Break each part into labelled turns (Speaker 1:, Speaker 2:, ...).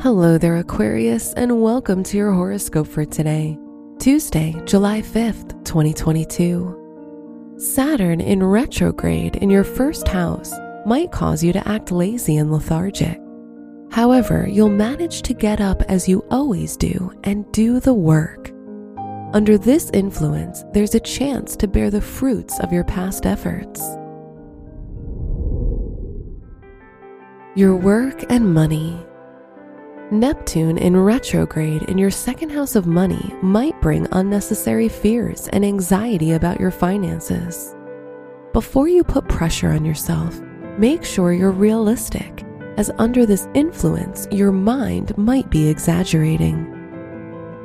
Speaker 1: Hello there, Aquarius, and welcome to your horoscope for today, Tuesday, July 5th, 2022. Saturn in retrograde in your first house might cause you to act lazy and lethargic. However, you'll manage to get up as you always do and do the work. Under this influence, there's a chance to bear the fruits of your past efforts. Your work and money. Neptune in retrograde in your second house of money might bring unnecessary fears and anxiety about your finances. Before you put pressure on yourself, make sure you're realistic, as under this influence, your mind might be exaggerating.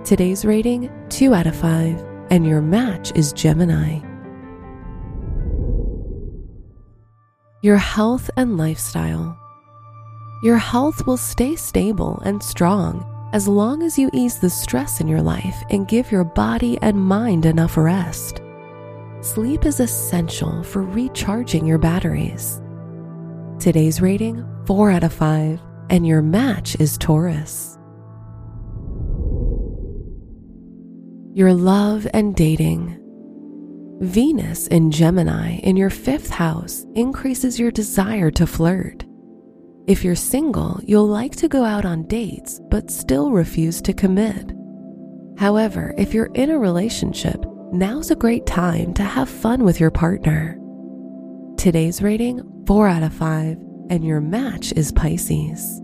Speaker 1: Today's rating 2 out of 5, and your match is Gemini. Your health and lifestyle. Your health will stay stable and strong as long as you ease the stress in your life and give your body and mind enough rest. Sleep is essential for recharging your batteries. Today's rating 4 out of 5, and your match is Taurus. Your love and dating. Venus in Gemini in your fifth house increases your desire to flirt. If you're single, you'll like to go out on dates but still refuse to commit. However, if you're in a relationship, now's a great time to have fun with your partner. Today's rating 4 out of 5, and your match is Pisces.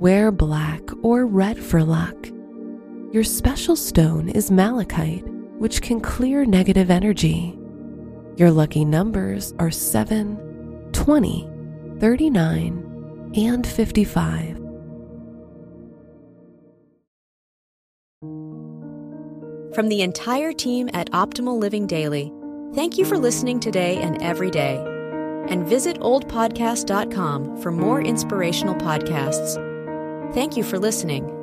Speaker 1: Wear black or red for luck. Your special stone is malachite, which can clear negative energy. Your lucky numbers are 7, 20, 39, and 55.
Speaker 2: From the entire team at Optimal Living Daily, thank you for listening today and every day. And visit oldpodcast.com for more inspirational podcasts. Thank you for listening.